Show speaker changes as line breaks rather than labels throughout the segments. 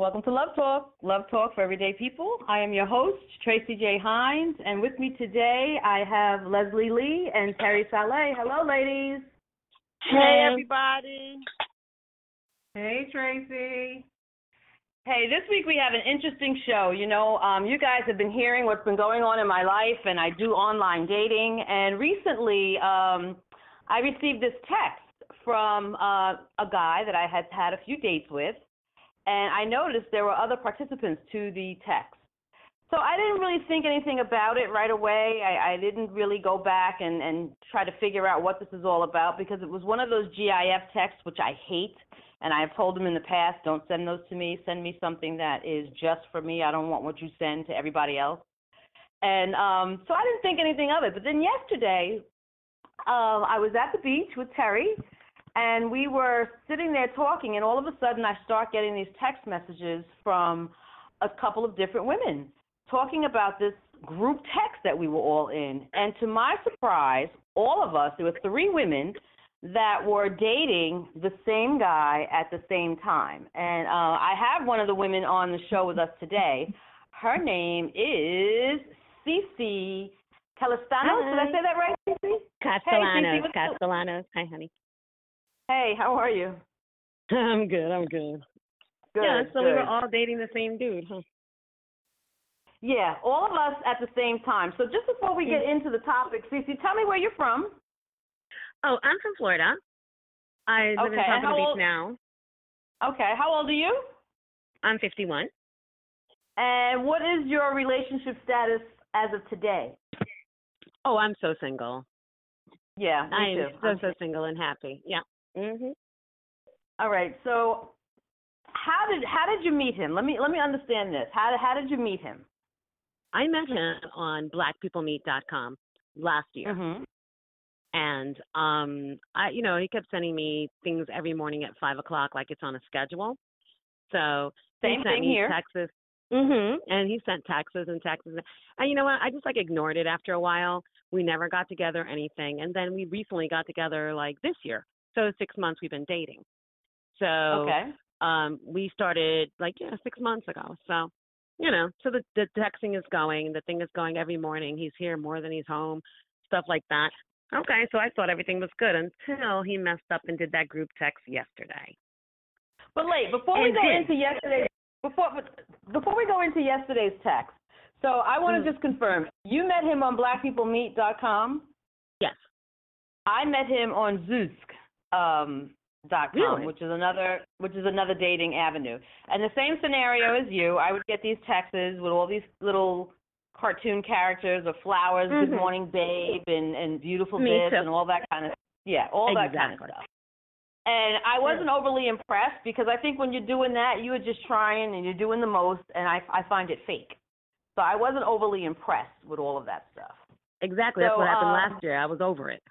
Welcome to Love Talk, Love Talk for Everyday People. I am your host, Tracy J. Hines, and with me today I have Leslie Lee and Terry Saleh. Hello, ladies.
Hey, everybody.
Hey, Tracy. Hey, this week we have an interesting show. You know, um, you guys have been hearing what's been going on in my life, and I do online dating. And recently, um, I received this text from uh, a guy that I had had a few dates with, and I noticed there were other participants to the text. So I didn't really think anything about it right away. I, I didn't really go back and, and try to figure out what this is all about because it was one of those GIF texts, which I hate. And I have told them in the past, don't send those to me. Send me something that is just for me. I don't want what you send to everybody else. And um, so I didn't think anything of it. But then yesterday, uh, I was at the beach with Terry, and we were sitting there talking, and all of a sudden I start getting these text messages from a couple of different women talking about this group text that we were all in. And to my surprise, all of us, there were three women that were dating the same guy at the same time. And uh, I have one of the women on the show with us today. Her name is Cece Calistanos. Did I say that right, Cece?
Castellanos.
Hey, Cece,
Castellanos. Hi, honey.
Hey, how are you?
I'm good. I'm good.
Good.
yeah, so
good.
we were all dating the same dude, huh?
Yeah, all of us at the same time. So just before we get into the topic, Cece, tell me where you're from.
Oh, I'm from Florida. I live
Okay,
in
and
Beach
old-
now.
Okay, how old are you?
I'm 51.
And what is your relationship status as of today?
Oh, I'm so single.
Yeah, me
I'm
too.
so
I'm-
so single and happy. Yeah. Mhm.
All right. So, how did how did you meet him? Let me let me understand this. How how did you meet him?
I met him on blackpeoplemeet.com last year.
Mhm.
and um i you know he kept sending me things every morning at five o'clock like it's on a schedule so
Same
he sent
thing
me
here.
texts mhm and he sent texts and texts and you know what i just like ignored it after a while we never got together anything and then we recently got together like this year so six months we've been dating so
Okay.
um we started like yeah six months ago so you know so the the texting is going the thing is going every morning he's here more than he's home stuff like that okay so i thought everything was good until he messed up and did that group text yesterday
But wait, before we go
did.
into yesterday's before before we go into yesterday's text, so I want to
Mhm.
just confirm you met him on blackpeoplemeet.com.
yes
I met him on Zoosk. Um, dot com,
Really?
which is another which is another dating avenue. And the same scenario as you, I would get these texts with all these little cartoon characters or flowers, good
Mhm.
morning babe and, and beautiful
Me
this
too.
and all that kind of yeah, all that kind of stuff. And I wasn't overly impressed because I think when you're doing that, you are just trying and you're doing the most, and I I find it fake. So I wasn't overly impressed with all of that stuff.
exactly that's what happened
um,
last year i was over it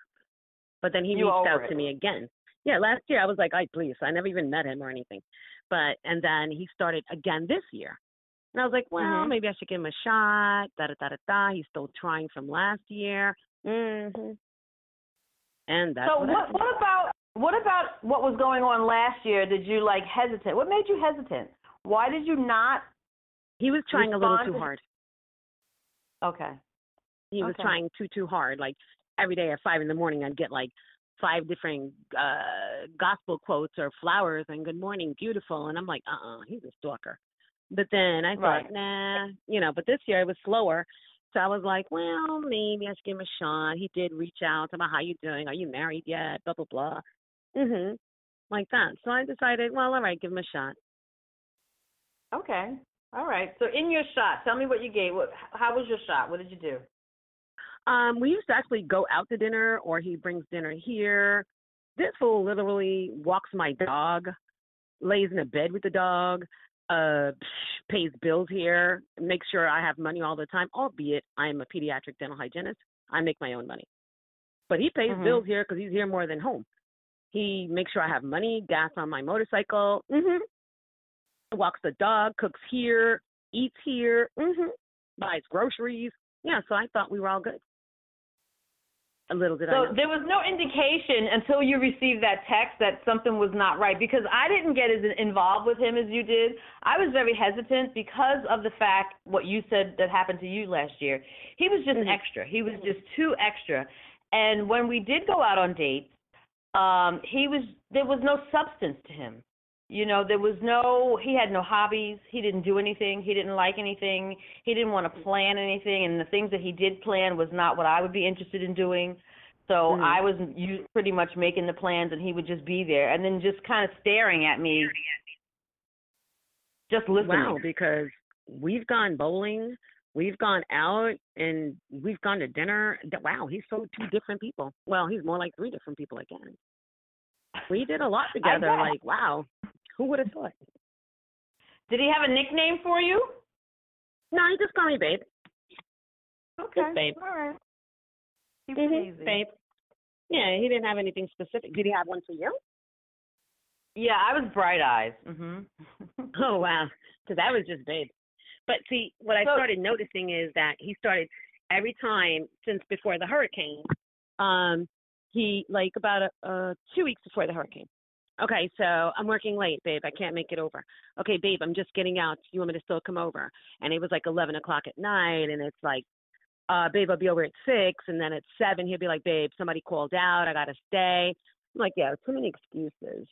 but then he
You
reached out to me again yeah last year i was like i please i never even met him or anything but and then he started again this year and i was like well
Mhm.
maybe i should give him a shot da da da da da he's still trying from last year mhm and that's
so
what,
what what about what about what was going on last year? Did you like hesitate? What made you hesitant? Why did you not?
he was trying a little too
to-
hard
Okay.
he was trying too too hard like every day at five in the morning i'd get like five different uh gospel quotes or flowers and good morning beautiful and i'm like uh-uh he's a stalker but then i thought
Right.
nah you know but this year it was slower so i was like well maybe i should give him a shot he did reach out about how you doing are you married yet blah blah blah mhm like that so i decided well all right give him a shot
Okay. All right. So in your shot, tell me what you gave. What? How was your shot? What did you do?
Um, we used to actually go out to dinner, or he brings dinner here. This fool literally walks my dog, lays in a bed with the dog, uh, pays bills here, makes sure I have money all the time. Albeit I'm a pediatric dental hygienist, I make my own money, but he pays
Mhm.
bills here because he's here more than home. He makes sure I have money, gas on my motorcycle. Mhm. Walks the dog, cooks here, eats here. Mhm. Buys groceries. Yeah, so I thought we were all good. Little did
so there was no indication until you received that text that something was not right because I didn't get as involved with him as you did. I was very hesitant because of the fact what you said that happened to you last year. He was just
Mhm.
extra. He was just too extra. And when we did go out on dates, um, he was there was no substance to him. You know, there was no he had no hobbies, he didn't do anything, he didn't like anything, he didn't want to plan anything and the things that he did plan was not what I would be interested in doing. So
Mhm.
I was you pretty much making the plans and he would just be there and then just kind of staring at me just listening.
Wow, because we've gone bowling, we've gone out, and we've gone to dinner. Wow, he's so two different people. Well, he's more like three different people again. We did a lot together. Like, wow, who would have thought?
Did he have a nickname for you?
No, he just called me babe.
Okay.
babe.
All right. It
Mhm,
easy.
Babe. Yeah, he didn't have anything specific. Did he have one for you?
Yeah, I was bright eyes. Mhm.
Oh wow, because that was just babe. But see, what I
So-
started noticing is that he started every time since before the hurricane. Um, he like about a, uh two weeks before the hurricane. Okay, so I'm working late, babe. I can't make it over. Okay, babe, I'm just getting out. You want me to still come over? And it was like 11 o'clock at night, and it's like, uh, babe, I'll be over at six, and then at seven he'll be like, babe, somebody called out. I gotta stay. I'm like, yeah, too many excuses.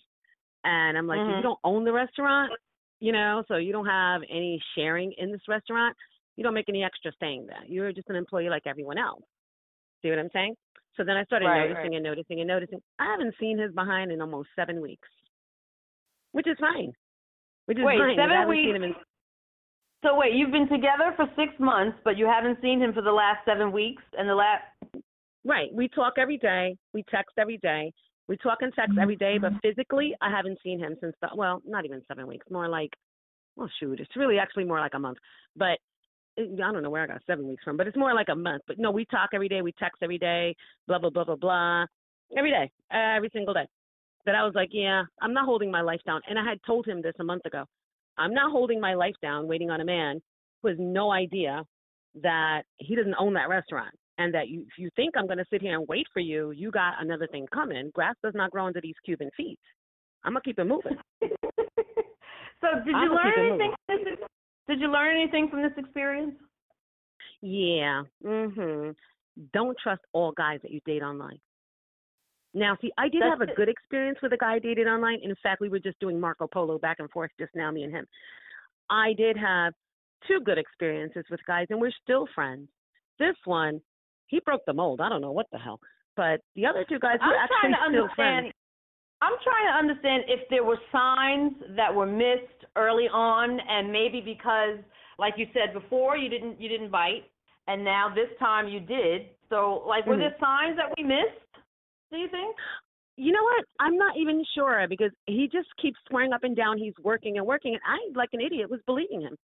And I'm like,
Mhm.
you don't own the restaurant, you know, so you don't have any sharing in this restaurant. You don't make any extra staying there. You're just an employee like everyone else. See what I'm saying? So then I started
Right,
noticing
right.
and noticing and noticing. I haven't seen his behind in almost seven weeks, which is fine. Which is
Wait,
fine.
seven weeks?
In,
So wait, you've been together for six months, but you haven't seen him for the last seven weeks, and the last.
right. We talk every day. We text every day. We talk and text every day, but mm-hmm. physically, I haven't seen him since the, well, not even seven weeks. More like, well, shoot, it's really actually more like a month. But I don't know where I got seven weeks from, but it's more like a month. But no, we talk every day. We text every day. Blah blah blah blah blah. Every day, every single day. That I was like, yeah, I'm not holding my life down. And I had told him this a month ago. I'm not holding my life down, waiting on a man who has no idea that he doesn't own that restaurant and that you, if you think I'm going to sit here and wait for you, you got another thing coming. Grass does not grow under these Cuban feet. I'm gonna keep it moving.
so did you learn anything? From this, ex- did you learn anything from this experience?
Yeah. Mhm. Don't trust all guys that you date online. Now, see, I did
That's
have a good experience with a guy I dated online. In fact, we were just doing Marco Polo back and forth just now, me and him. I did have two good experiences with guys, and we're still friends. This one, he broke the mold. I don't know what the hell, but the other two guys
I'm
were actually still friends.
I'm trying to understand if there were signs that were missed early on, and maybe because, like you said before, you didn't you didn't bite, and now this time you did. So, like, were
Mhm.
there signs that we missed? Do you think?
You know what? I'm not even sure because he just keeps swearing up and down he's working and working, and I, like an idiot, was believing him.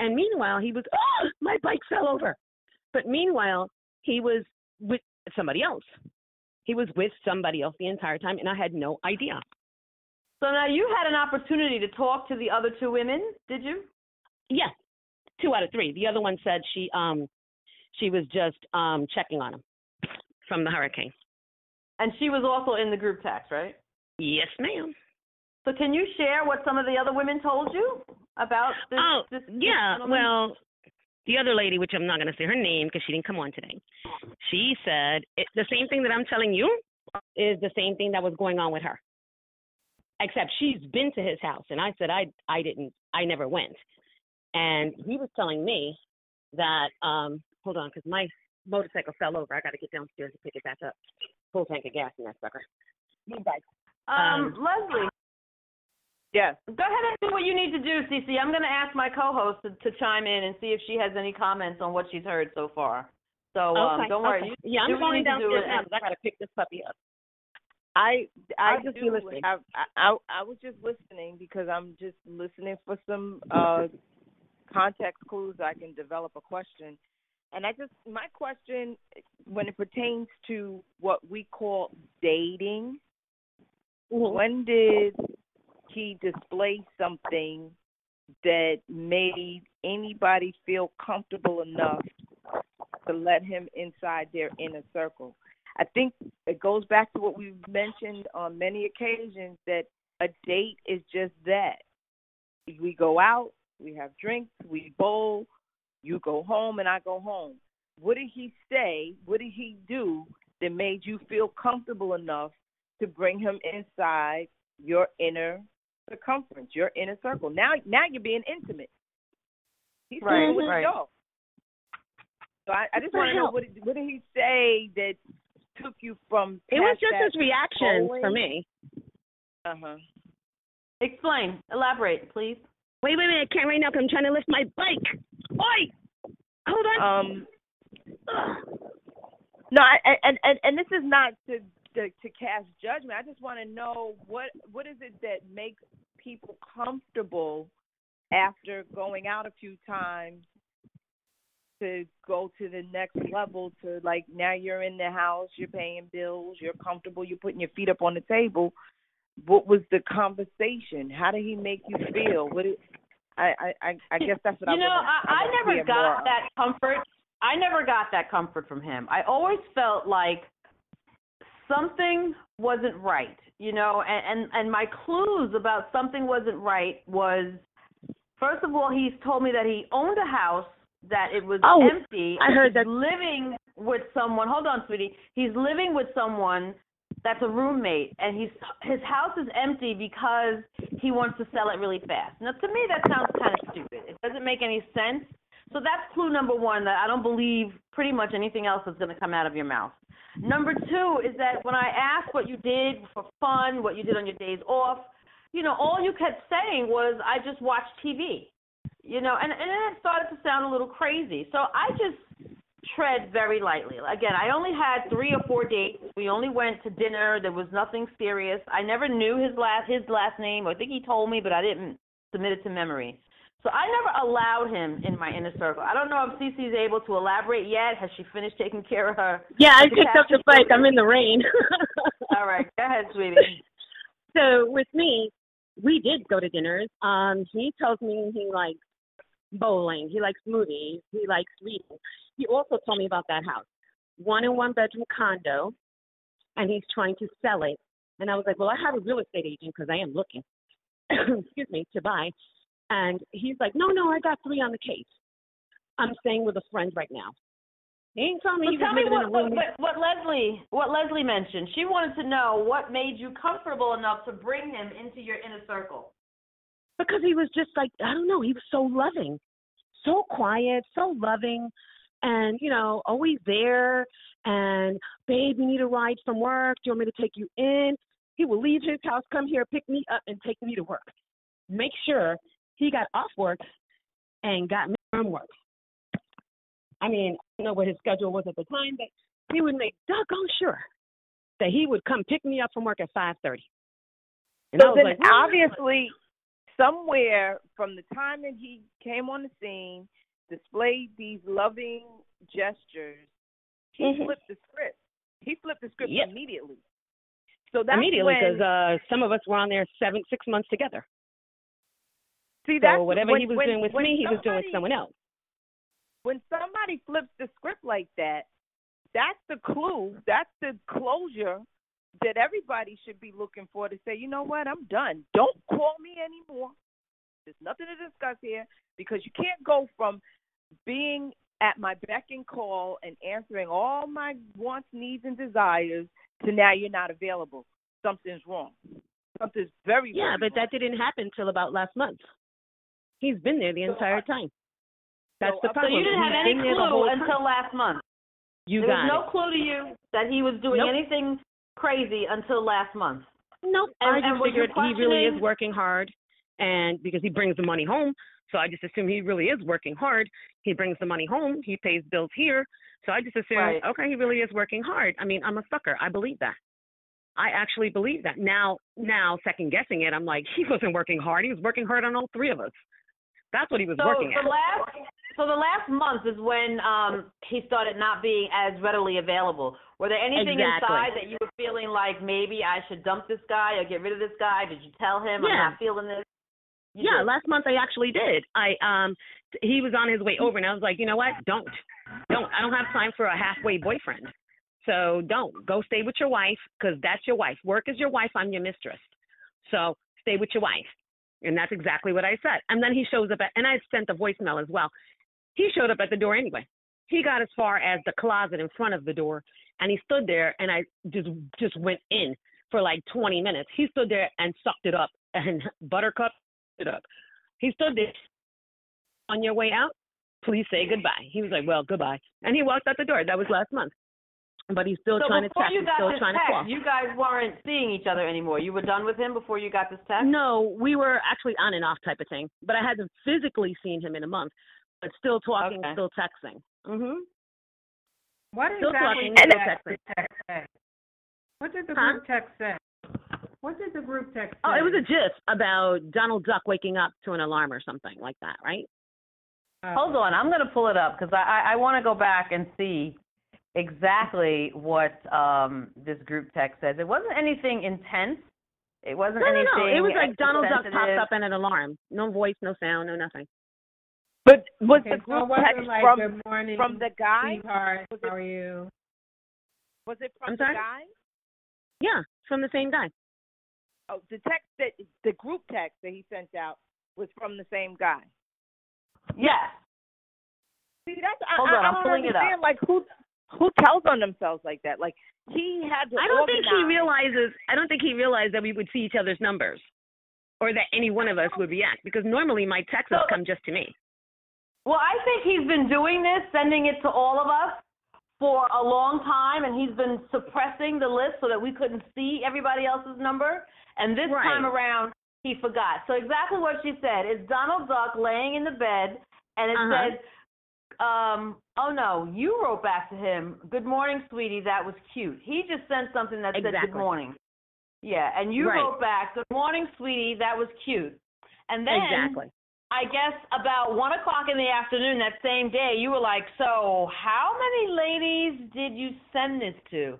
And meanwhile, he was, oh, my bike fell over. But meanwhile, he was with somebody else. He was with somebody else the entire time, and I had no idea.
So now you had an opportunity to talk to the other two women, did you?
Yes, two out of three. The other one said she um she was just um checking on him from the hurricane.
And she was also in the group text, right?
Yes, ma'am.
So can you share what some of the other women told you about this?
oh,
this, this
yeah.
gentleman?
Well, the other lady, which I'm not going to say her name because she didn't come on today, she said it, the same thing that I'm telling you is the same thing that was going on with her. Except she's been to his house, and I said I I didn't I never went, and he was telling me that um hold on because my motorcycle fell over. I got to get downstairs and pick it back up. Full tank of gas in that sucker.
Um,
um,
Leslie,
Yes.
go ahead and do what you need to do, Cece. I'm going to ask my co-host to, to chime in and see if she has any comments on what she's heard so far. So um,
okay,
don't worry.
okay.
You,
yeah, I'm
what
going
need do
downstairs
and-
now because I got to pick this puppy up.
I I
I'll just listening.
I, I I was just listening because I'm just listening for some uh context clues I can develop a question. And I just my question when it pertains to what we call dating,
Mhm.
when did he display something that made anybody feel comfortable enough to let him inside their inner circle. I think it goes back to what we've mentioned on many occasions that a date is just that. We go out, we have drinks, we bowl, you go home, and I go home. What did he say? What did he do that made you feel comfortable enough to bring him inside your inner circumference, your inner circle? Now, now you're being intimate. He's
right,
with
right.
y'all. So I, I just want to know what did, what did he say that took you from?
It was just his reaction for me.
Uh huh.
Explain. Elaborate, please.
Wait, wait, wait! I can't right now 'cause I'm trying to lift my bike. Oi! Hold on.
Um.
Ugh.
No, I, and and and this is not to to, to cast judgment. I just want to know what what is it that makes people comfortable after going out a few times to go to the next level to like now you're in the house, you're paying bills, you're comfortable, you're putting your feet up on the table. What was the conversation? How did he make you feel? What it, I, I I I guess that's what
you
I
know,
wanna-
I, I
wanna
never got that comfort. I never got that comfort from him. I always felt like something wasn't right, you know, and, and and my clues about something wasn't right was first of all he's told me that he owned a house that it was
Oh,
empty.
I heard that-
living with someone. Hold on, sweetie. He's living with someone that's a roommate, and he's his house is empty because he wants to sell it really fast. Now, to me, that sounds kind of stupid. It doesn't make any sense. So that's clue number one that I don't believe pretty much anything else is going to come out of your mouth. Number two is that when I asked what you did for fun, what you did on your days off, you know, all you kept saying was, I just watch TV. You know, and, and then it started to sound a little crazy. So I just tread very lightly. Again, I only had three or four dates. We only went to dinner. There was nothing serious. I never knew his last his last name. I think he told me, but I didn't submit it to memory. So I never allowed him in my inner circle. I don't know if Cece's able to elaborate yet. Has she finished taking care of her?
yeah, I picked up the bike. I'm in the rain.
All right, go ahead, sweetie.
so with me, we did go to dinners. Um, he tells me he likes bowling, he likes movies, he likes reading. He also told me about that house, one and one bedroom condo, and he's trying to sell it. And I was like, well, I have a real estate agent because I am looking, excuse me, to buy. And he's like, no, no, I got three on the case. I'm staying with a friend right now. He ain't telling me he
tell me what, what, what, what Leslie what Leslie mentioned. She wanted to know what made you comfortable enough to bring him into your inner circle.
because he was just like I don't know, he was so loving, so quiet, so loving, and you know, always there. And babe, you need a ride from work? Do you want me to take you in? He will leave his house, come here, pick me up, and take me to work. Make sure he got off work and got me from work. I mean, I don't know what his schedule was at the time, but he would make doggone sure that he would come pick me up from work at five thirty. And I
So
was
then
like,
obviously, somewhere from the time that he came on the scene, displayed these loving gestures, he
Mhm.
flipped the script. He flipped the script
Yep.
immediately. So that's
immediately because uh, some of us were on there seven, six months together.
See that's
So whatever
when,
he was
when,
doing with me, he was doing with someone else.
When somebody flips the script like that, that's the clue. That's the closure that everybody should be looking for to say, you know what, I'm done. Don't call me anymore. There's nothing to discuss here because you can't go from being at my beck and call and answering all my wants, needs, and desires to now you're not available. Something's wrong. Something's very,
Yeah,
very
but that didn't happen till about last month. He's been there the
So,
entire
uh,
time. That's
so
the
up-
So
problem.
you didn't have any
been there the whole
clue until last month.
You
there
got
was no
it.
clue to you that he was doing
Nope.
anything crazy until last month.
Nope.
And-
I just
and
figured he really is working hard, and because he brings the money home, so I just assume he really is working hard. He brings the money home. He pays bills here, so I just assume,
Right.
okay, he really is working hard. I mean, I'm a sucker. I believe that. I actually believe that. Now, now second guessing it, I'm like, he wasn't working hard. He was working hard on all three of us. That's what he was
So
working
the
at.
last so the last month is when um he started not being as readily available. Were there anything
Exactly.
inside that you were feeling like maybe I should dump this guy or get rid of this guy? Did you tell him I'm
Yeah.
not feeling this? You
yeah,
did.
last month I actually did. I um he was on his way over, and I was like, you know what? Don't, don't. I don't have time for a halfway boyfriend. So don't go stay with your wife because that's your wife. Work is your wife. I'm your mistress. So stay with your wife. And that's exactly what I said. And then he shows up at, and I sent the voicemail as well. He showed up at the door anyway. He got as far as the closet in front of the door, and he stood there, and I just just went in for like 20 minutes. He stood there and sucked it up, and Buttercup it up. He stood there. On your way out, please say goodbye. He was like, well, goodbye, and he walked out the door. That was last month. But he's still
so
trying to
before
text.
you
He's still
this
trying
text,
to call.
you guys weren't seeing each other anymore. You were done with him before you got this text.
No, we were actually on and off type of thing, but I hadn't physically seen him in a month, but still talking,
Okay.
still texting. Mhm.
What
Still
exactly
talking,
did
still
that
texting.
group text say? What did the
Huh?
group text say? What did the group text say?
Oh, it was a gif about Donald Duck waking up to an alarm or something like that, right?
Uh,
Hold on, I'm going to pull it up because I, I, I want to go back and see exactly what um, this group text says. It wasn't anything intense. It wasn't
No, no,
anything.
no. It was like Donald Duck
sensitive.
pops up and an alarm. No voice, no sound, no nothing.
But was
okay,
the
so it
group
wasn't
text
like
from
good morning,
from the guy?
sweetheart,
Was it-
how are you?
Was it from
I'm
the
sorry?
guy?
Yeah, from the same guy.
Oh, the text that the group text that he sent out was from the same guy.
Yes.
See, that's I,
Hold
I,
on,
I
I'm
don't
pulling it
understand. Like who who tells on themselves like that? Like he had to.
I don't think he realizes. I don't think he realized that we would see each other's numbers, or that any one of us would react. Because normally my texts
So-
come just to me.
Well, I think he's been doing this, sending it to all of us for a long time, and he's been suppressing the list so that we couldn't see everybody else's number. And this
Right.
time around, he forgot. So exactly what she said is Donald Duck laying in the bed, and it
Uh-huh.
said, um, "Oh no, you wrote back to him. Good morning, sweetie. That was cute." He just sent something that said good morning. Yeah, and you
Right.
wrote back, "Good morning, sweetie. That was cute." And then
exactly.
I guess about one o'clock in the afternoon that same day, you were like, "So, how many ladies did you send this to?"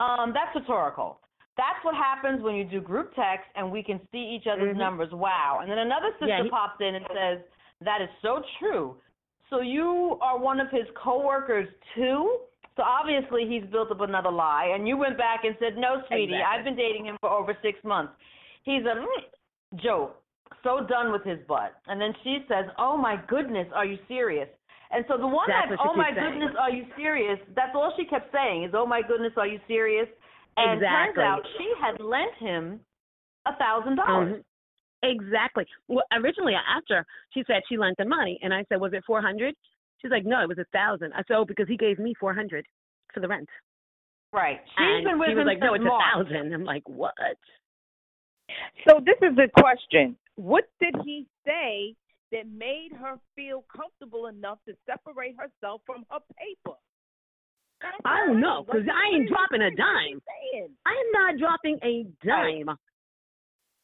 Um, that's rhetorical. That's what happens when you do group text and we can see each other's
Mhm.
numbers. Wow! And then another sister
Yeah, he-
pops in and says, "That is so true." So you are one of his coworkers too. So obviously he's built up another lie, and you went back and said, "No, sweetie,
Exactly.
I've been dating him for over six months." He's a mm, joke so done with his butt. And then she says, "Oh my goodness, are you serious?" And so the one
That's
that, "Oh my
saying.
goodness, are you serious?" That's all she kept saying is, "Oh my goodness, are you serious?" And
Exactly.
turns out she had lent him a thousand dollars.
Exactly. Well, originally I asked her. She said she lent the money, and I said, "Was it four hundred? She's like, "No, it was a thousand. I said, "Oh, because he gave me four hundred for the rent."
Right. She's
and
been with
she was
him
like, "No, it's
March.
a thousand. I'm like, "What?"
So this is the question: What did he say that made her feel comfortable enough to separate herself from her paper?
I don't know,
because
I ain't dropping a
what is he
dime. I am not dropping a dime.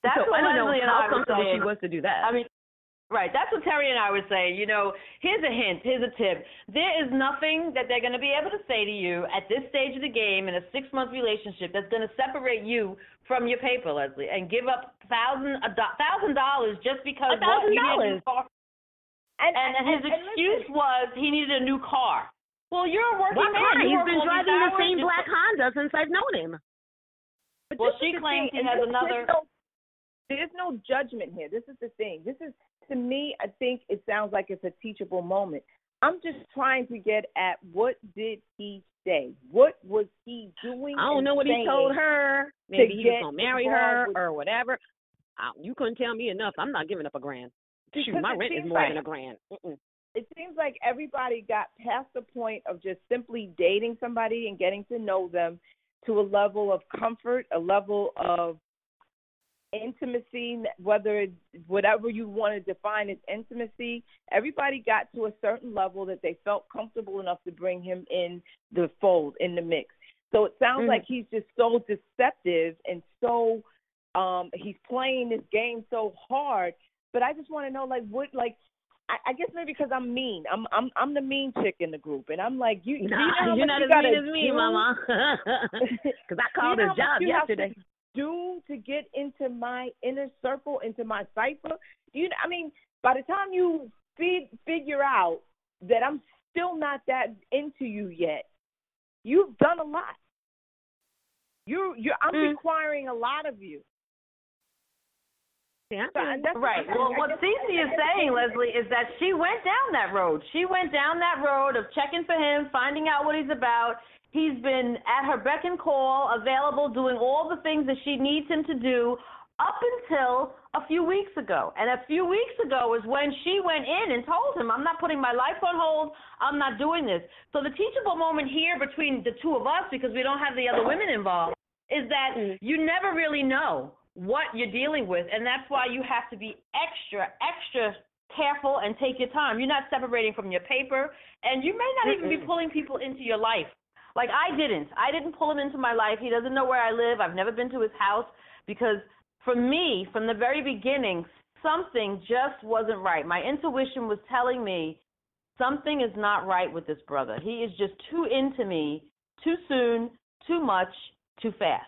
That's
so
what
I don't know
and
how comfortable she was to do that.
I mean, right. That's what Terry and I were saying. You know, here's a hint. Here's a tip. There is nothing that they're going to be able to say to you at this stage of the game in a six month relationship that's going to separate you from your paper, Leslie, and give up thousand a thousand dollars just because
A thousand
what, you need a new
dollars.
car.
And,
And, and his excuse
listen,
was he needed a new car. Well, you're a working
what
man.
car?
You
He's been driving the same black Honda since I've known him.
But
Well, she claims he has another-
there's no judgment here. This is the thing. This is to me. I think it sounds like it's a teachable moment. I'm just trying to get at what did he say? What was he doing?
I don't know what he told her. Maybe he was gonna marry her
with-
or whatever. I, you couldn't tell me enough. I'm not giving up a grand. Shoot, my rent is more
like-
than a grand. Mm-mm.
it seems like everybody got past the point of just simply dating somebody and getting to know them to a level of comfort, a level of intimacy, whether it's whatever you want to define as intimacy. Everybody got to a certain level that they felt comfortable enough to bring him in the fold, in the mix. So it sounds
Mhm.
like he's just so deceptive and so um he's playing this game so hard. But I just want to know, like, what, like, I, I guess maybe because I'm mean. I'm I'm I'm the mean chick in the group, and I'm like, you, do you know
you're not
you
as mean as me? Mama. Because I called
you know
his job
have to
yesterday.
Do to get into my inner circle, into my cipher? Do you? I mean, by the time you fi- figure out that I'm still not that into you yet, you've done a lot. You you I'm
Mm.
requiring a lot of you.
Yeah.
So,
Right.
I-
Well,
I
what
guess-
Cece is saying, Leslie, is that she went down that road. She went down that road of checking for him, finding out what he's about. He's been at her beck and call, available, doing all the things that she needs him to do up until a few weeks ago. And a few weeks ago is when she went in and told him, I'm not putting my life on hold. I'm not doing this. So the teachable moment here between the two of us, because we don't have the other women involved, is that
Mm.
you never really know what you're dealing with, and that's why you have to be extra, extra careful and take your time. You're not separating from your paper, and you may not even be pulling people into your life. Like I didn't. I didn't pull him into my life. He doesn't know where I live. I've never been to his house because for me, from the very beginning, something just wasn't right. My intuition was telling me something is not right with this brother. He is just too into me, too soon, too much, too fast.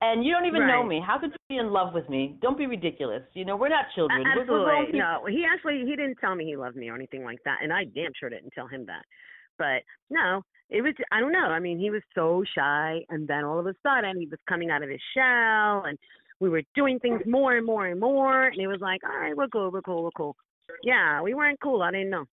And you don't even know me. How could you be in love with me? Don't be ridiculous. You know, we're not children. We're- we're
Absolutely.
people.
No, he actually he didn't tell me he loved me or anything like that, and I damn sure didn't tell him that. But no, it was I don't know. I mean, he was so shy, and then all of a sudden he was coming out of his shell, and we were doing things more and more and more, and it was like, all right, we're cool, we're cool, we're cool. Yeah, we weren't cool. I didn't know.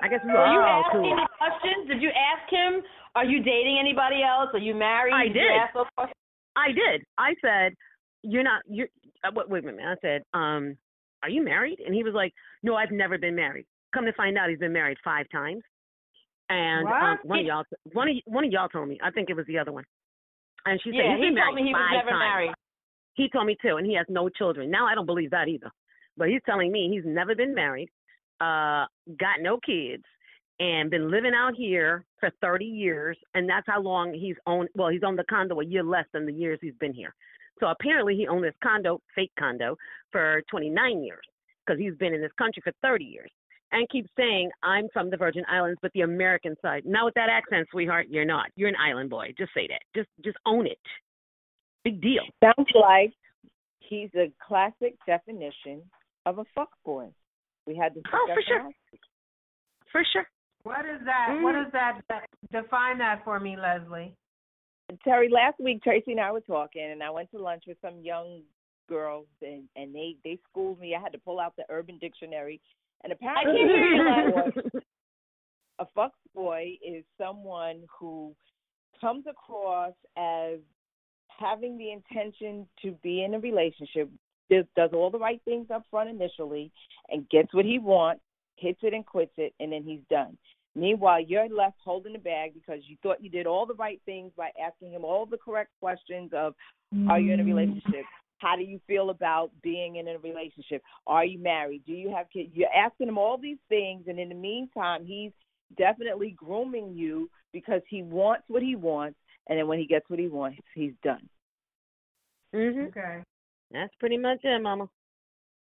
I guess we were
Did you
all cool.
any questions? Did you ask him, are you dating anybody else? Are you married?
I did.
ask those questions?
I did. I said, "You're not. You're. Uh, wait, wait a minute." I said, "Um, are you married?" And he was like, "No, I've never been married." Come to find out, he's been married five times. And um, one of y'all, one of one of y'all told me. I think it was the other one. And she said, "He's
he
been
told me he was never
times."
married.
He told me too, and he has no children. Now I don't believe that either. But he's telling me he's never been married, uh, got no kids, and been living out here for 30 years, and that's how long he's owned. Well, he's owned the condo a year less than the years he's been here. So apparently he owned this condo, fake condo, for 29 years because he's been in this country for 30 years. And keeps saying, I'm from the Virgin Islands, but the American side. Not with that accent, sweetheart. You're not. You're an island boy. Just say that. Just just own it. Big deal.
Sounds like he's a classic definition of a fuck boy. We had this
Oh, for sure.
last
For sure.
What is that? What
Mm.
is that? Define that for me, Leslie.
Terry, last week Tracy and I were talking, and I went to lunch with some young girls, and and they they schooled me. I had to pull out the Urban Dictionary, and apparently
can't hear you,
fuckboy- a fuck boy is someone who comes across as having the intention to be in a relationship, does, does all the right things up front initially, and gets what he wants, hits it and quits it, and then he's done. Meanwhile, you're left holding the bag because you thought you did all the right things by asking him all the correct questions of are you in a mm. relationship? How do you feel about being in a relationship? Are you married? Do you have kids? You're asking him all these things, and in the meantime, he's definitely grooming you because he wants what he wants, and then when he gets what he wants, he's done.
Mhm.
Okay.
That's pretty much it, Mama.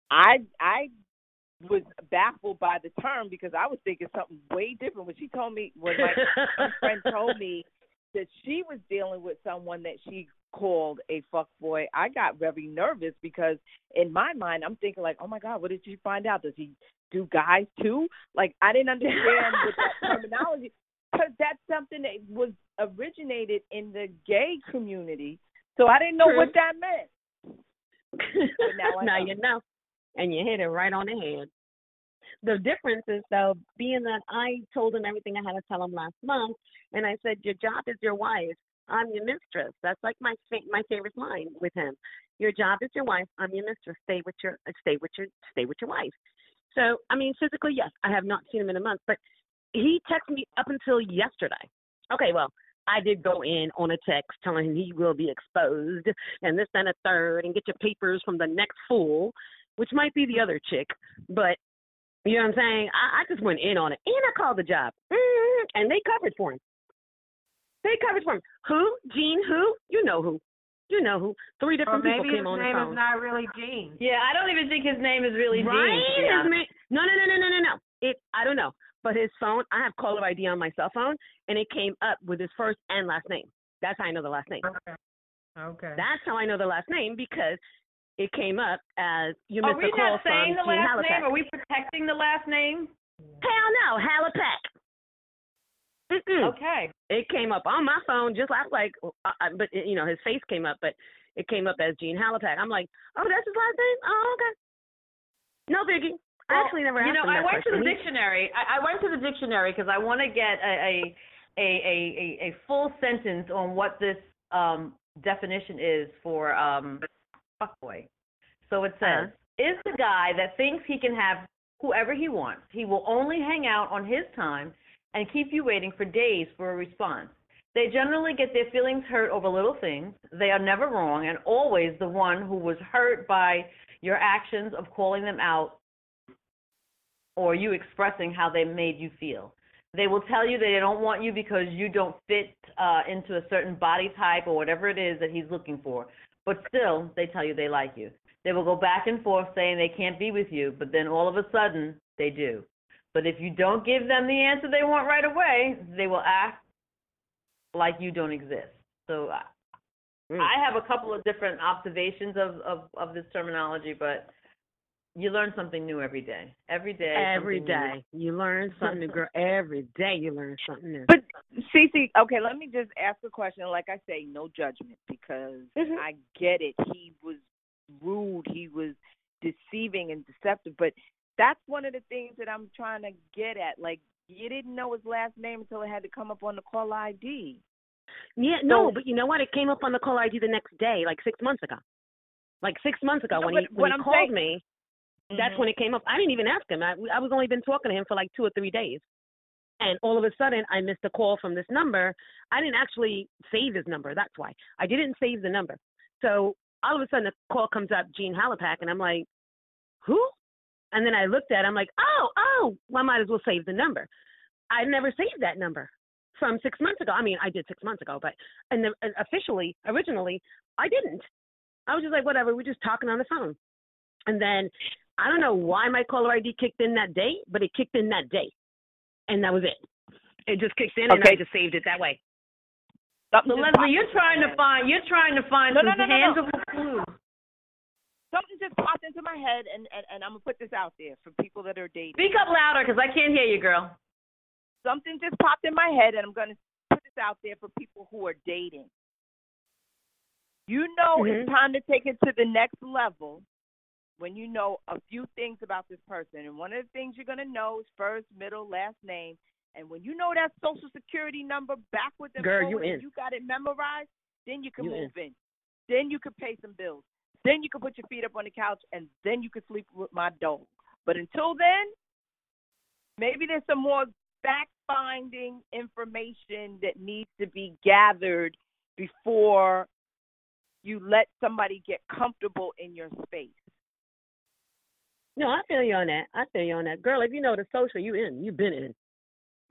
I I was baffled by the term because I was thinking something way different when she told me when my friend told me that she was dealing with someone that she called a fuck boy, I got very nervous because in my mind I'm thinking like, oh my god, what did you find out? Does he do guys too? Like I didn't understand with that terminology because that's something that was originated in the gay community, so I didn't know
True.
what that meant. now
now
know.
you know, and you hit it right on the head. The difference is though, being that I told him everything I had to tell him last month, and I said, "Your job is your wife. I'm your mistress." That's like my fa- my favorite line with him. Your job is your wife. I'm your mistress. Stay with your stay with your stay with your wife. So I mean, physically, yes, I have not seen him in a month, but he texted me up until yesterday. Okay, well, I did go in on a text telling him he will be exposed and this and a third and get your papers from the next fool, which might be the other chick. But you know what I'm saying? I, I just went in on it. And I called the job. mm And they covered for him. They covered for him. Who? Gene who? You know who. You know who. Three
Or
different
maybe
people came on the phone.
His name is not really Gene.
Yeah, I don't even think his name is really
right?
Dean. to be
His ma- no, no, no, no, no, no, no. It. I don't know. But his phone, I have caller ID on my cell phone, and it came up with his first and last name. That's how I know the last name.
Okay. Okay.
That's how I know the last name because it came up as you
Are
missed
we
a call
not saying
from
the last name? Are we protecting the last name?
Hell no, Halifax. Mm-mm.
Okay.
It came up on my phone just I like, uh, uh, but you know his face came up, but it came up as Gene Halifax. I'm like, oh, that's his last name. Oh, okay. No biggie. I actually never asked
You know, I
that
went to the dictionary. I, I went to the dictionary because I want to get a a, a a a full sentence on what this um definition is for um fuckboy. So it says, is the guy that thinks he can have whoever he wants. He will only hang out on his time and keep you waiting for days for a response. They generally get their feelings hurt over little things. They are never wrong and always the one who was hurt by your actions of calling them out or you expressing how they made you feel. They will tell you that they don't want you because you don't fit uh, into a certain body type or whatever it is that he's looking for. But still, they tell you they like you. They will go back and forth saying they can't be with you, but then all of a sudden, they do. But if you don't give them the answer they want right away, they will act like you don't exist. So I
Mm.
I have a couple of different observations of, of, of this terminology, but you learn something new every day. Every day.
Every
day.
day. Every new. you learn something new, girl. Every day you learn something new.
But Cece, okay, let me just ask a question. Like I say, no judgment because
Mhm.
I get it. He was rude. He was deceiving and deceptive. But that's one of the things that I'm trying to get at. Like you didn't know his last name until it had to come up on the call ID.
Yeah, no,
So-
but you know what? It came up on the call ID the next day, like six months ago. Like six months ago
No,
when
but
he when he
I'm
called
saying-
me. That's
Mhm.
when it came up. I didn't even ask him. I I was only been talking to him for like two or three days, and all of a sudden I missed a call from this number. I didn't actually save his number. That's why I didn't save the number. So all of a sudden a call comes up, Gene Halipack, and I'm like, who? And then I looked at, it, I'm like, oh, oh, well, I might as well save the number. I never saved that number from six months ago. I mean, I did six months ago, but and the, and officially, originally, I didn't. I was just like, whatever. We're just talking on the phone, and then I don't know why my caller ID kicked in that day, but it kicked in that day, and that was it. It just kicked in, and I just saved it that way.
So Leslie, you're trying to find you're trying to find
No,
some
no, no,
tangible clues.
Something just popped into my head, and, and and I'm gonna put this out there for people that are dating.
Speak up louder because I can't hear you, girl.
something just popped in my head and I'm going to put this out there for people who are dating. You know
Mhm.
it's time to take it to the next level when you know a few things about this person. And one of the things you're going to know is first, middle, last name. And when you know that social security number backwards and
Girl, you
and you got it memorized, then you can
You in.
move in. Then you can pay some bills. Then you can put your feet up on the couch, and then you can sleep with my dog. But until then, maybe there's some more fact finding information that needs to be gathered before you let somebody get comfortable in your space.
No, I feel you on that. I feel you on that, girl. If you know the social, you in. you've been in.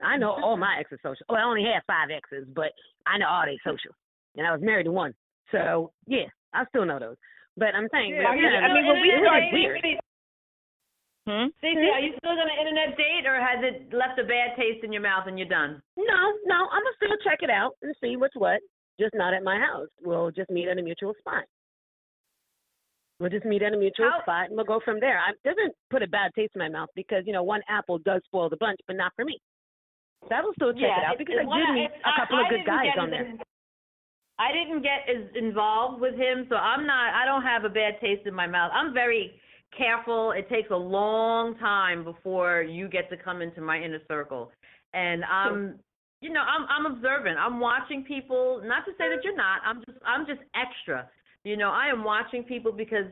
I know all my exes social. Oh, I only had five exes, but I know all they social, and I was married to one. So yeah, I still know those. But I'm saying,
Yeah,
but
Are you
yeah,
I mean,
still
when we
internet
started
dating?
weird.
Hmm?
Stacey, are you still gonna internet date or has it left a bad taste in your mouth and you're done?
No, no, I'm gonna still check it out and see what's what. Just not at my house. We'll just meet at a mutual spot. We'll just meet at a mutual
How-
spot and we'll go from there. I doesn't put a bad taste in my mouth because you know one apple does spoil the bunch, but not for me. So I will still check it out because I did meet a couple of good guys on there.
I didn't get as involved with him, so I'm not. I don't have a bad taste in my mouth. I'm very careful. It takes a long time before you get to come into my inner circle, and I'm, you know, I'm I'm observant. I'm watching people. Not to say that you're not. I'm just I'm just extra. You know, I am watching people because,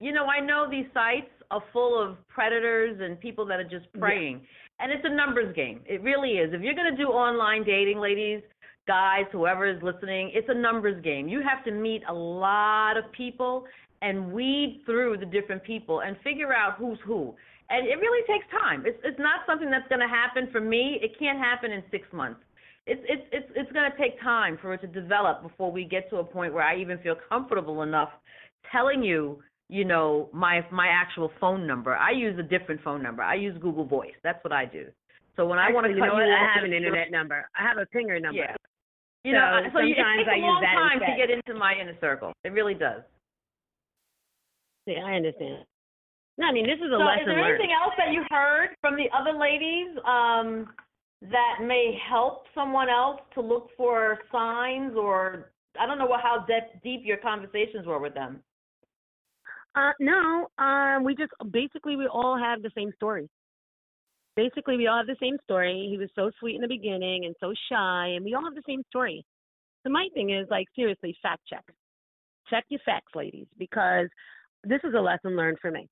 you know, I know these sites are full of predators and people that are just preying. And it's a numbers game. It really is. If you're going to do online dating, ladies, guys, whoever is listening, it's a numbers game. You have to meet a lot of people and weed through the different people and figure out who's who. And it really takes time. It's it's not something that's going to happen for me. It can't happen in 6 months. It's it's it's it's going to take time for it to develop before we get to a point where I even feel comfortable enough telling you you know my my actual phone number. I use a different phone number. I use Google Voice. That's what I do. So when I want to
you know
you
I have an internet number. I have a pinger number.
Yeah. You know,
So
so you, it
sometimes
takes
I
a
use
long
that
time to get into my inner circle. It really does.
See, I understand. No, I mean this is a
so
lesson
is there
learned.
anything else that you heard from the other ladies um, that may help someone else to look for signs or I don't know what, how de- deep your conversations were with them.
Uh, no, um, we just basically we all have the same story. Basically, we all have the same story. He was so sweet in the beginning and so shy, and we all have the same story. So my thing is like seriously, fact check, check your facts, ladies, because this is a lesson learned for me.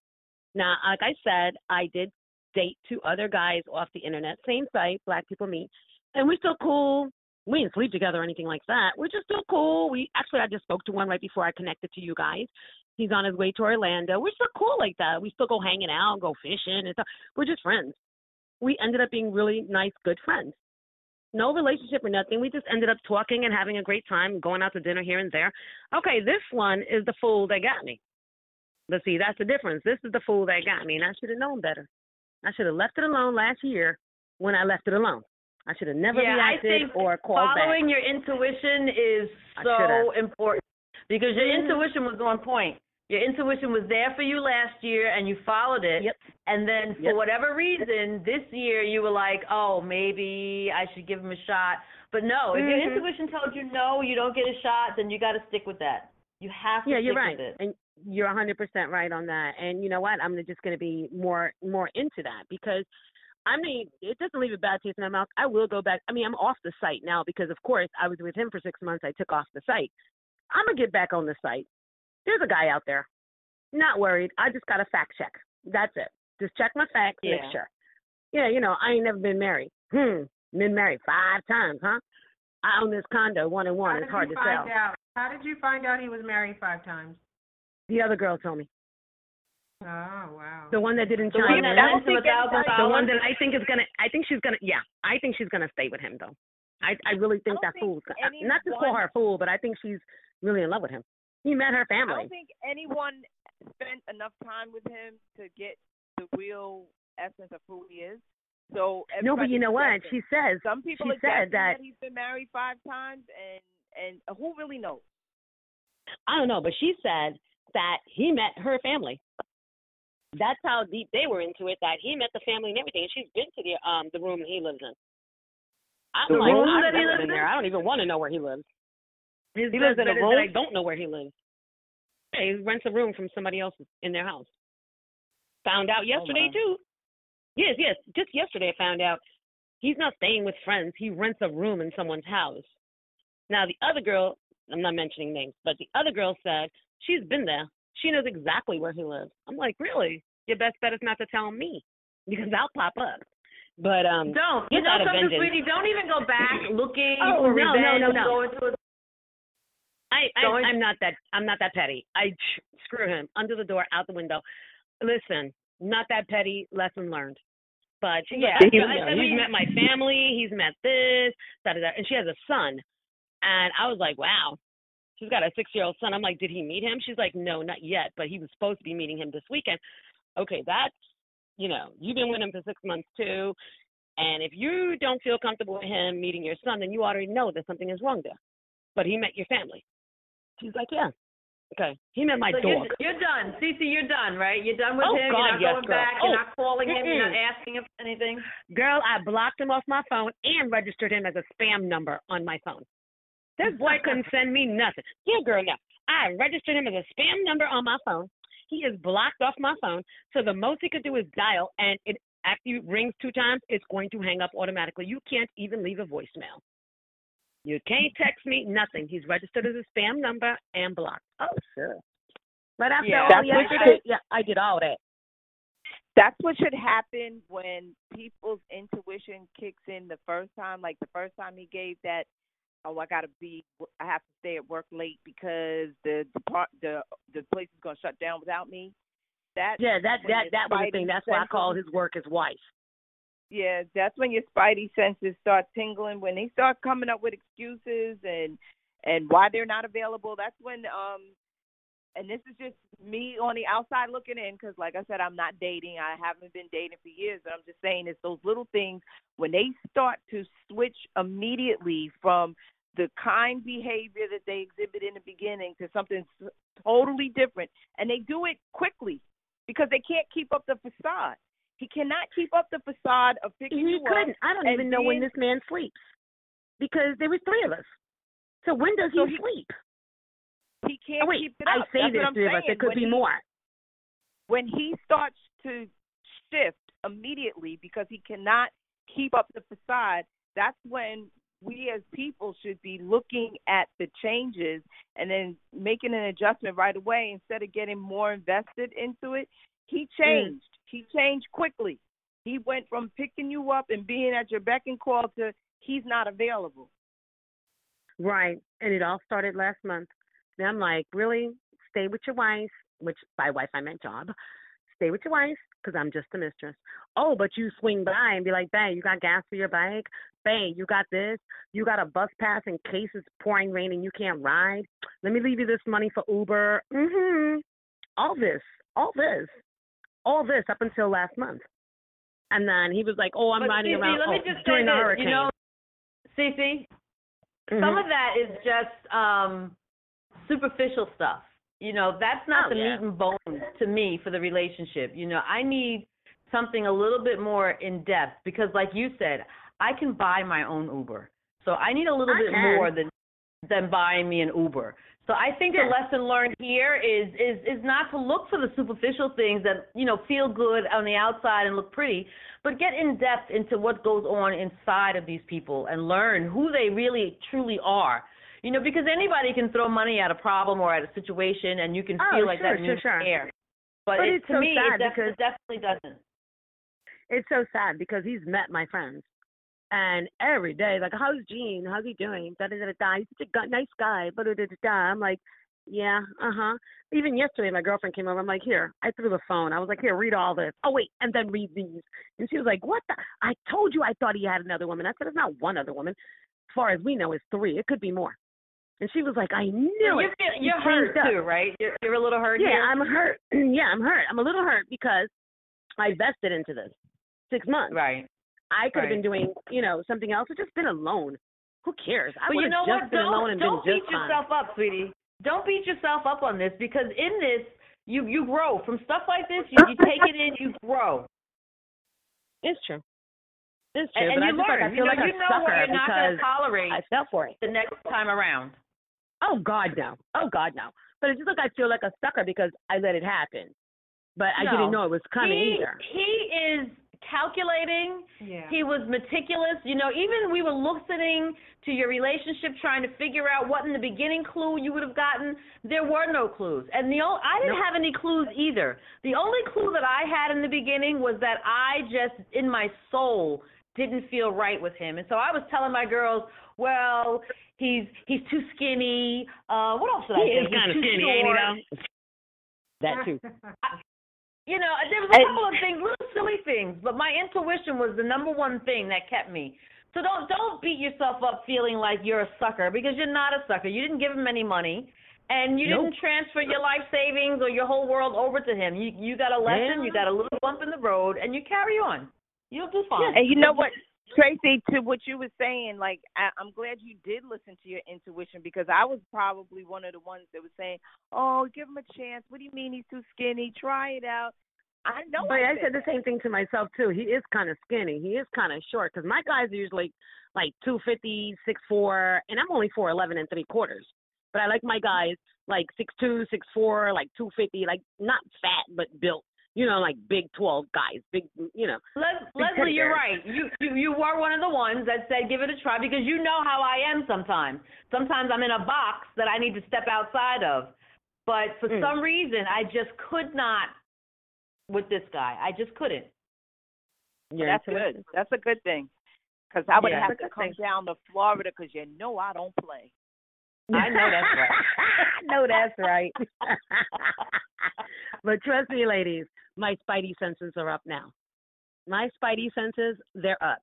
Now, like I said, I did date two other guys off the internet, same site, Black People Meet, and we're still cool. We didn't sleep together or anything like that. We're just still cool. We actually, I just spoke to one right before I connected to you guys. He's on his way to Orlando. We're still cool like that. We still go hanging out, go fishing, and stuff. We're just friends. We ended up being really nice, good friends. No relationship or nothing. We just ended up talking and having a great time, going out to dinner here and there. Okay, this one is the fool that got me. But see, that's the difference. This is the fool that got me, and I should have known better. I should have left it alone last year when I left it alone. I should have never
yeah, I
reacted
think
or called
following
back.
your intuition is so important because your
Mhm.
intuition was on point. Your intuition was there for you last year and you followed it.
Yep.
And then for
Yep.
whatever reason, this year you were like, oh, maybe I should give him a shot. But no, if your
Mhm.
intuition tells you no, you don't get a shot, then you got to stick with that. You have to
yeah, you're right, and you're 100% right on that. And you know what? I'm just going to be more more into that because I mean, it doesn't leave a bad taste in my mouth. I will go back. I mean, I'm off the site now because, of course, I was with him for six months. I took off the site. I'm gonna get back on the site. There's a guy out there. Not worried. I just got a fact check. That's it. Just check my facts,
Yeah.
make sure. Yeah, you know, I ain't never been married. Hmm. Been married five times, huh? I own this condo, one and one. It's hard to sell.
out? How did you find out he was married five times?
The other girl told me.
Oh wow.
The one that didn't
The
chime
one
in.
that lent him a thousand
the one
dollars.
that I think is gonna. I think she's gonna. Yeah, I think she's gonna stay with him though. I I really think
don't
that
think
fool's gonna, not to call
one-
her a fool, but I think she's really in love with him. He met her family.
I don't think anyone spent enough time with him to get the real essence of who he is. So
no, but you know what? She says
some people
she
are
said
guessing
that-
he's been married five times, and and who really knows?
I don't know, but she said that he met her family. That's how deep they were into it. That he met the family and everything, and she's been to the um the room he lives in. I'm
The
like,
room
I've
that he
never
lives
been
in?
there. I don't even want to know where he lives.
His
He lives in a room. I don't know where he lives. Yeah, he rents a room from somebody else in their house. Found out yesterday
my.
too. Yes, yes. Just yesterday I found out he's not staying with friends. He rents a room in someone's house. Now the other girl, I'm not mentioning names, but the other girl said she's been there. She knows exactly where he lives. I'm like, really? Your best bet is not to tell me because I'll pop up. But um,
Don't. You know something,
vengeance.
sweetie? Don't even go back looking
Oh,
for
no, no,
revenge.
no, no.
Go into a
I, I I'm not that I'm not that petty. I screw him under the door, out the window. Listen, not that petty. Lesson learned. But she's
Yeah,
like,
I- I- I
he's met my family. He's met this, da da da, and she has a son. And I was like, wow. She's got a six year old son. I'm like, did he meet him? She's like, no, not yet, but he was supposed to be meeting him this weekend. Okay, that's you know, you've been with him for six months too. And if you don't feel comfortable with him meeting your son, then you already know that something is wrong there. But he met your family. She's like, yeah. Okay. He met my
So
dog.
you're, you're done. Cece, you're done, right? You're done with
Oh,
him.
God,
you're not
yes,
going
girl.
back.
Oh,
You're not calling him. You're not asking him anything.
Girl, I blocked him off my phone and registered him as a spam number on my phone. This boy couldn't send me nothing. Yeah, girl, no. I registered him as a spam number on my phone. He is blocked off my phone. So the most he could do is dial, and it after you rings two times, it's going to hang up automatically. You can't even leave a voicemail. You can't text me, nothing. He's registered as a spam number and blocked. Oh, sure. But after
Yeah,
all yesterday, yeah, I did all that.
That's what should happen when people's intuition kicks in the first time. Like the first time he gave that, oh, I gotta be, I have to stay at work late because the depart, the the place is gonna shut down without me. That
Yeah, that that that was the thing. That's why I call his work his wife.
Yeah, that's when your spidey senses start tingling. When they start coming up with excuses and and why they're not available, that's when um and this is just me on the outside looking in because like I said I'm not dating. I haven't been dating for years, but I'm just saying it's those little things when they start to switch immediately from the kind behavior that they exhibit in the beginning to something totally different, and they do it quickly because they can't keep up the facade. He cannot keep up the facade of picking
he
you
couldn't. I don't even know when this man sleeps because there was three of us. So when does he,
he-
sleep?
He can't
Oh wait,
keep it
I
up.
say
That's
there's
what I'm
three of us. There could
when
be
he,
more.
When he starts to shift immediately because he cannot keep up the facade, that's when we as people should be looking at the changes and then making an adjustment right away instead of getting more invested into it. He mm. changed. He changed quickly. He went from picking you up and being at your beck and call to he's not available.
Right. And it all started last month. And I'm like, really? Stay with your wife, which by wife I meant job. Stay with your wife because I'm just a mistress. Oh, but you swing by and be like, babe, you got gas for your bike? Babe, you got this? You got a bus pass in case it's pouring rain and you can't ride? Let me leave you this money for Uber. Mm-hmm. All this, all this, all this up until last month. And then he was like, oh, I'm
but
riding
Cece,
around
let
oh,
just
during
say
the
this,
hurricane.
You know, Cece,
Mhm.
some of that is just um superficial stuff. You know, that's not
Oh,
the
yeah.
meat and bones to me for the relationship. You know, I need something a little bit more in depth because like you said, I can buy my own Uber. So I need a little
I
bit
can.
more than than buying me an Uber. So I think
Yeah.
the lesson learned here is is is not to look for the superficial things that, you know, feel good on the outside and look pretty, but get in depth into what goes on inside of these people and learn who they really truly are. You know, because anybody can throw money at a problem or at a situation and you can
Oh,
feel like
sure,
that
sure, sure.
care. But,
But
it,
it's
to
so
me,
sad
it,
because-
it definitely doesn't.
it's so sad because he's met my friends. And every day, like, how's Gene? How's he doing? Da da da da. He's such a nice guy. But da da da. I'm like, yeah, uh huh. Even yesterday, my girlfriend came over. I'm like, here. I threw the phone. I was like, here, read all this. Oh wait, and then read these. And she was like, what? The? I told you I thought he had another woman. I said, it's not one other woman. As far as we know, it's three. It could be more. And she was like, I knew
you
it.
feel, you're hurt
up.
too, right? You're, you're a little hurt
Yeah,
here.
I'm hurt. yeah, I'm hurt. I'm a little hurt because I vested into this six months.
right.
I could have been doing, you know, something else or just been alone. Who cares? I would
you
have
know
just
what?
been alone
Don't
and
don't
been
beat
just fine.
yourself up, sweetie. Don't beat yourself up on this because in this you you grow from stuff like this. You you take it in, you grow,
It's true. It's
and,
true.
and
but
you
I
learn.
like I
you know,
like
you
a
know
sucker
what you're not going to tolerate
I fell for it.
the next time around.
Oh God, no. Oh God, no. But it's just like I feel like a sucker because I let it happen. But I didn't know it was coming
he,
either.
He is calculating.
Yeah.
He was meticulous. You know, even we were listening to your relationship, trying to figure out what in the beginning clue you would have gotten. There were no clues, and the o- I didn't
Nope.
have any clues either. The only clue that I had in the beginning was that I just, in my soul, didn't feel right with him, and so I was telling my girls, well. He's he's too skinny. Uh, what else did I
He
say?
is
He's
kind of
too
skinny, ain't he? Though? That too.
You know, there was a couple of things, little silly things, but my intuition was the number one thing that kept me. So don't don't beat yourself up feeling like you're a sucker because you're not a sucker. You didn't give him any money, and you
Nope.
didn't transfer your life savings or your whole world over to him. You you got a lesson,
Yeah.
you got a little bump in the road, and you carry on. You'll do fine.
And you know what, Tracy, to what you were saying, like I, I'm glad you did listen to your intuition because I was probably one of the ones that was saying, "Oh, give him a chance. What do you mean he's too skinny? Try it out." I know.
But I said the same thing to myself too. He is kind of skinny. He is kind of short because my guys are usually like two fifty, six four, and I'm only four eleven and three quarters. But I like my guys like six two, six four, like two fifty, like not fat but built. You know, like big twelve guys, big. You know,
Les-
Big
Leslie,
teddy
you're right. You, you you were one of the ones that said give it a try because you know how I am sometimes. Sometimes I'm in a box that I need to step outside of. But for
Mm.
some reason I just could not with this guy. I just couldn't.
Yeah,
That's
intuition.
good. That's a good thing. Because I would
Yeah.
have to come
thing.
down to Florida because you know I don't play.
I know that's right.
I know that's right. but trust me, ladies, my spidey senses are up now. My spidey senses, they're up.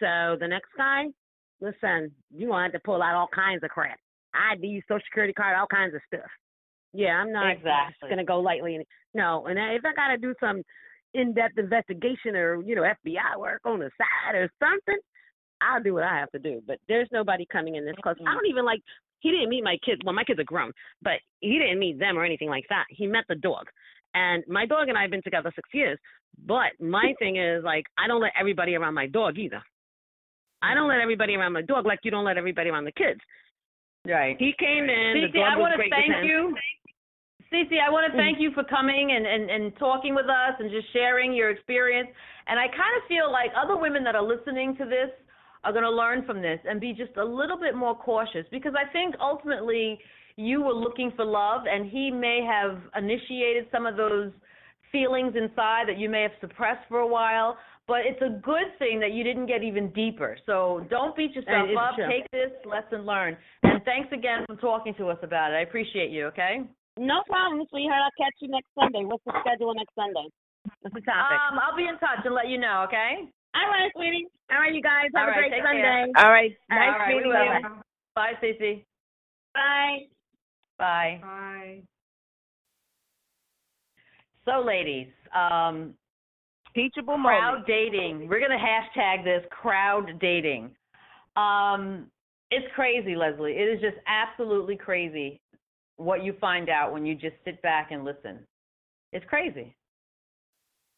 So the next guy, listen, you want to pull out all kinds of crap. ID, social security card, all kinds of stuff. Yeah, I'm not
Exactly.
just gonna go lightly. And, no, and if I gotta do some in-depth investigation or you know FBI work on the side or something, I'll do what I have to do. But there's nobody coming in this close. I don't even like he didn't meet my kids. Well, my kids are grown, but he didn't meet them or anything like that. He met the dog. And my dog and I have been together six years. But my thing is like I don't let everybody around my dog either. I don't let everybody around my dog like you don't let everybody around the kids.
Right.
He came in.
Cece, I want to thank you. Cece, I want to thank you for coming and, and, and talking with us and just sharing your experience. And I kind of feel like other women that are listening to this are going to learn from this and be just a little bit more cautious because I think ultimately you were looking for love and he may have initiated some of those feelings inside that you may have suppressed for a while. But it's a good thing that you didn't get even deeper. So don't beat yourself up.
true.
Take this lesson learned. And thanks again for talking to us about it. I appreciate you, okay?
No problem, sweetheart. I'll catch you next Sunday. What's the schedule next Sunday? What's the topic?
Um, I'll be in touch and let you know, okay?
All right, sweetie. All right, you guys. Have
All
a
right,
great
take
Sunday.
All right.
All
Nice
right,
meeting
we will.
you.
Bye, Cece.
Bye.
Bye.
Bye.
So, ladies, um,
Teachable
crowd
moment.
dating. We're gonna hashtag this crowd dating. Um, it's crazy, Leslie. It is just absolutely crazy what you find out when you just sit back and listen. It's crazy.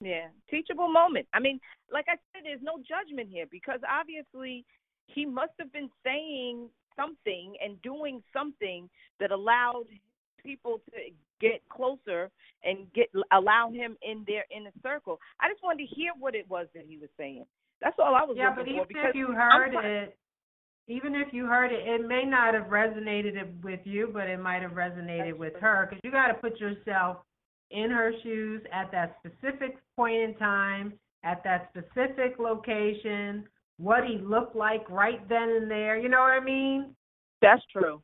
Yeah, teachable moment. I mean, like I said, there's no judgment here because obviously he must have been saying something and doing something that allowed people to get closer and get allow him in their inner circle. I just wanted to hear what it was that he was saying. That's all I was
Yeah, but
looking
even
for because
if you
I'm
heard it, even if you heard it, it may not have resonated with you, but it might have resonated with her because you got to put yourself in her shoes at that specific point in time, at that specific location, what he looked like right then and there. You know what I mean?
that's true.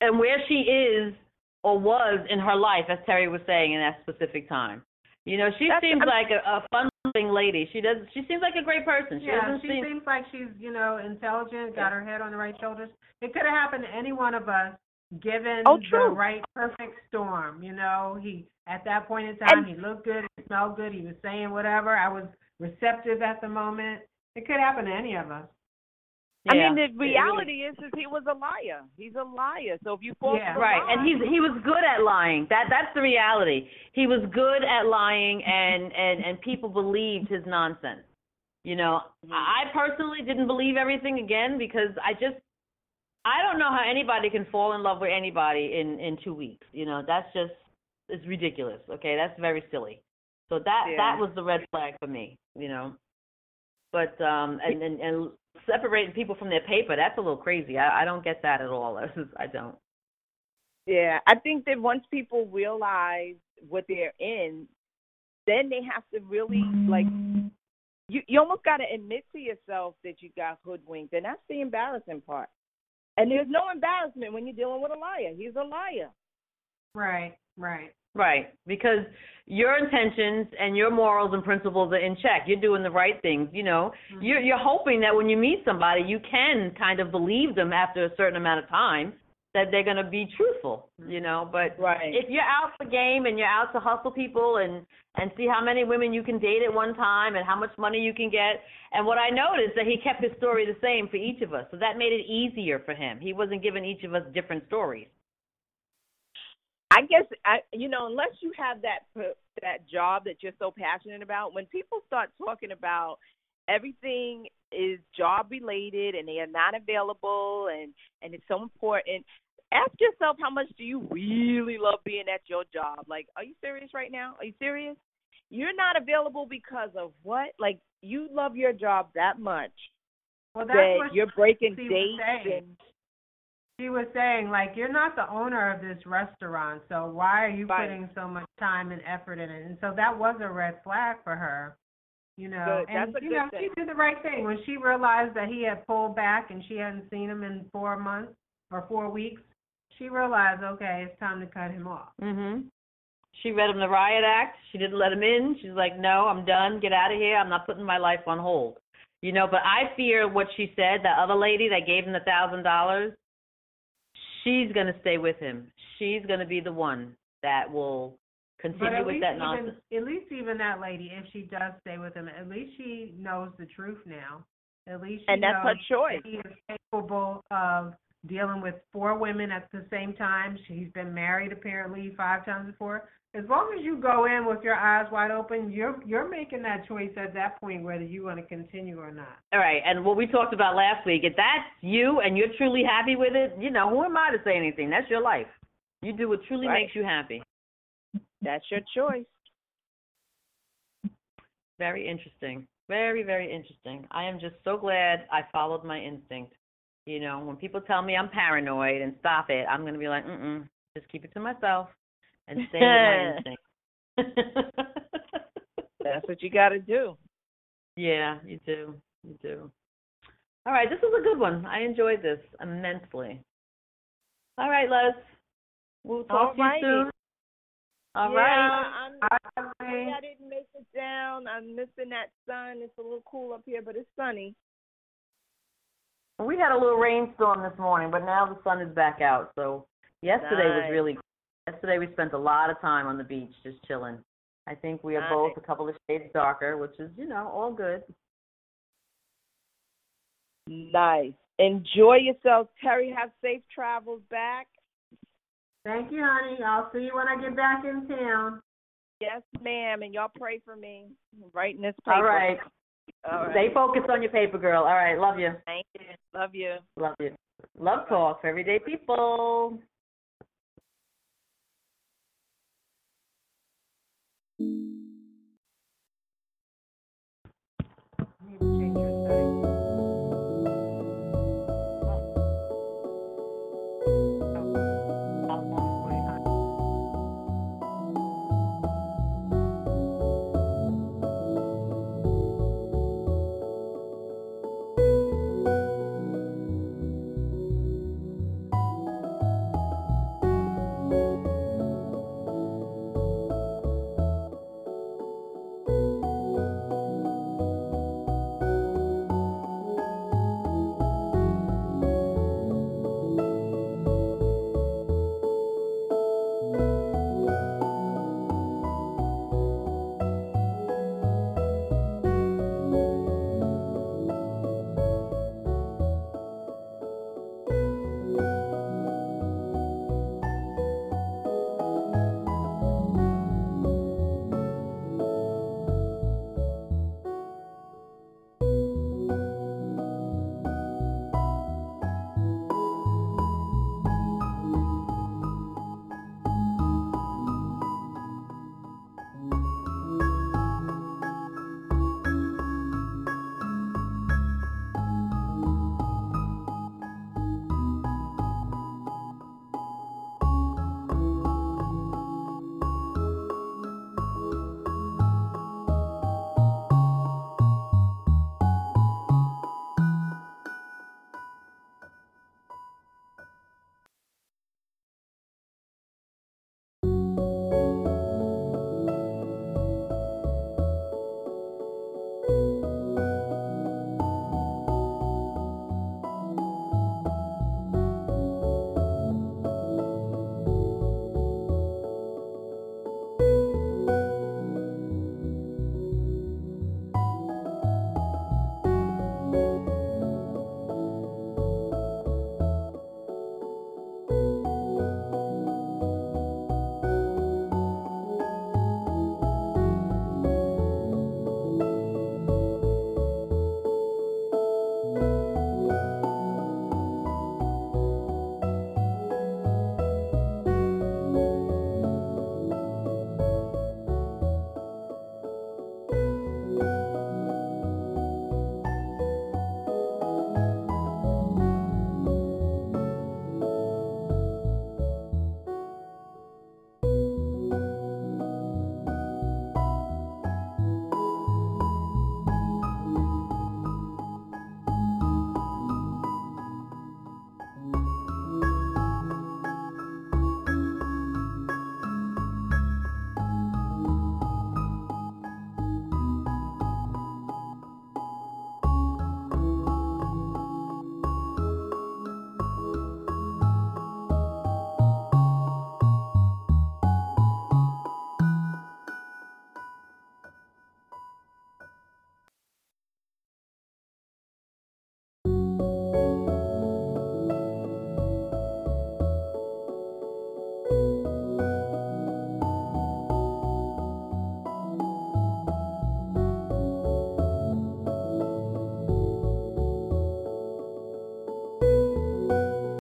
And where she is or was in her life, as Terry was saying, in that specific time. You know, she
That's-
seems
I'm-
like a, a fun-loving lady. She does. She seems like a great person. She
yeah, she
seem.
seems like she's, you know, intelligent, got her head on the right shoulders. It could have happened to any one of us given
Oh,
the right perfect storm. You know, he at that point in time
And-
he looked good, he smelled good, he was saying whatever. I was receptive at the moment. It could happen to any of us.
I
Yeah.
mean, the reality is, is he was a liar. He's a liar. So if you fall
Yeah.
for the
Right,
lie-
and he's he was good at lying. That that's the reality. He was good at lying, and and and people believed his nonsense. You know, mm-hmm. I personally didn't believe everything again because I just I don't know how anybody can fall in love with anybody in in two weeks. You know, that's just it's ridiculous. Okay, that's very silly. So that
Yeah.
that was the red flag for me. You know, but um and and and separating people from their paper that's a little crazy. I I don't get that at all. I don't.
Yeah, I think that once people realize what they're in, then they have to really like you you almost got to admit to yourself that you got hoodwinked, and that's the embarrassing part. And there's no embarrassment when you're dealing with a liar. He's a liar.
Right, right.
Right, because your intentions and your morals and principles are in check. You're doing the right things. You know, mm-hmm. you're you're hoping that when you meet somebody, you can kind of believe them after a certain amount of time that they're going to be truthful. You know, but
Right.
if you're out for game and you're out to hustle people and and see how many women you can date at one time and how much money you can get, and what I noticed that he kept his story the same for each of us, so that made it easier for him. He wasn't giving each of us different stories.
I guess I you know unless you have that that job that you're so passionate about, when people start talking about everything is job related and they are not available and and it's so important, ask yourself how much do you really love being at your job? Like, are you serious right now? Are you serious? You're not available because of what? Like, you love your job that much
Well, that's
that
what
you're breaking dates and
she was saying like you're not the owner of this restaurant so why are you
Right.
putting so much time and effort in it and so that was a red flag for her you know
Good.
and you know
thing.
she did the right thing when she realized that he had pulled back and she hadn't seen him in four months or four weeks she realized okay it's time to cut him off
Mhm. She read him the riot act. She didn't let him in. She's like, "No, I'm done. Get out of here. I'm not putting my life on hold." You know, but I fear what she said. That other lady that gave him the thousand dollars, she's gonna stay with him. She's gonna be the one that will continue
at
with
least
that
even
nonsense.
at least even that lady if she does stay with him at least she knows the truth now at least she
and that's her choice.
he is capable of dealing with four women at the same time. He's been married apparently five times before. As long as you go in with your eyes wide open, you're you're making that choice at that point whether you want to continue or not.
All right, and what we talked about last week, if that's you and you're truly happy with it, you know, who am I to say anything? That's your life. You do what truly
Right.
makes you happy.
That's your choice.
Very interesting. Very, very interesting. I am just so glad I followed my instinct. You know, when people tell me I'm paranoid and stop it, I'm gonna be like, mm mm, just keep it to myself and stay with my instinct.
That's what you got to do.
yeah, you do. You do. All right, this was a good one. I enjoyed this immensely. All right, Les. We'll talk to you soon. All
yeah,
right.
I'm sorry I didn't make it down. I'm missing that sun. It's a little cool up here, but it's sunny.
We had a little rainstorm this morning, but now the sun is back out. So yesterday was
Nice.
really. Yesterday we spent a lot of time on the beach just chilling. I think we are
Nice.
both a couple of shades darker, which is you know all good.
Nice. Enjoy yourself, Terry. Have safe travels back.
Thank you, honey. I'll see you when I get back in town.
Yes, ma'am. And y'all pray for me. I'm writing this paper.
All right.
All right.
Stay focused on your paper, girl. All right. Love you.
Thank you. Love you.
Love you. Love talk for everyday people.
You change your setting.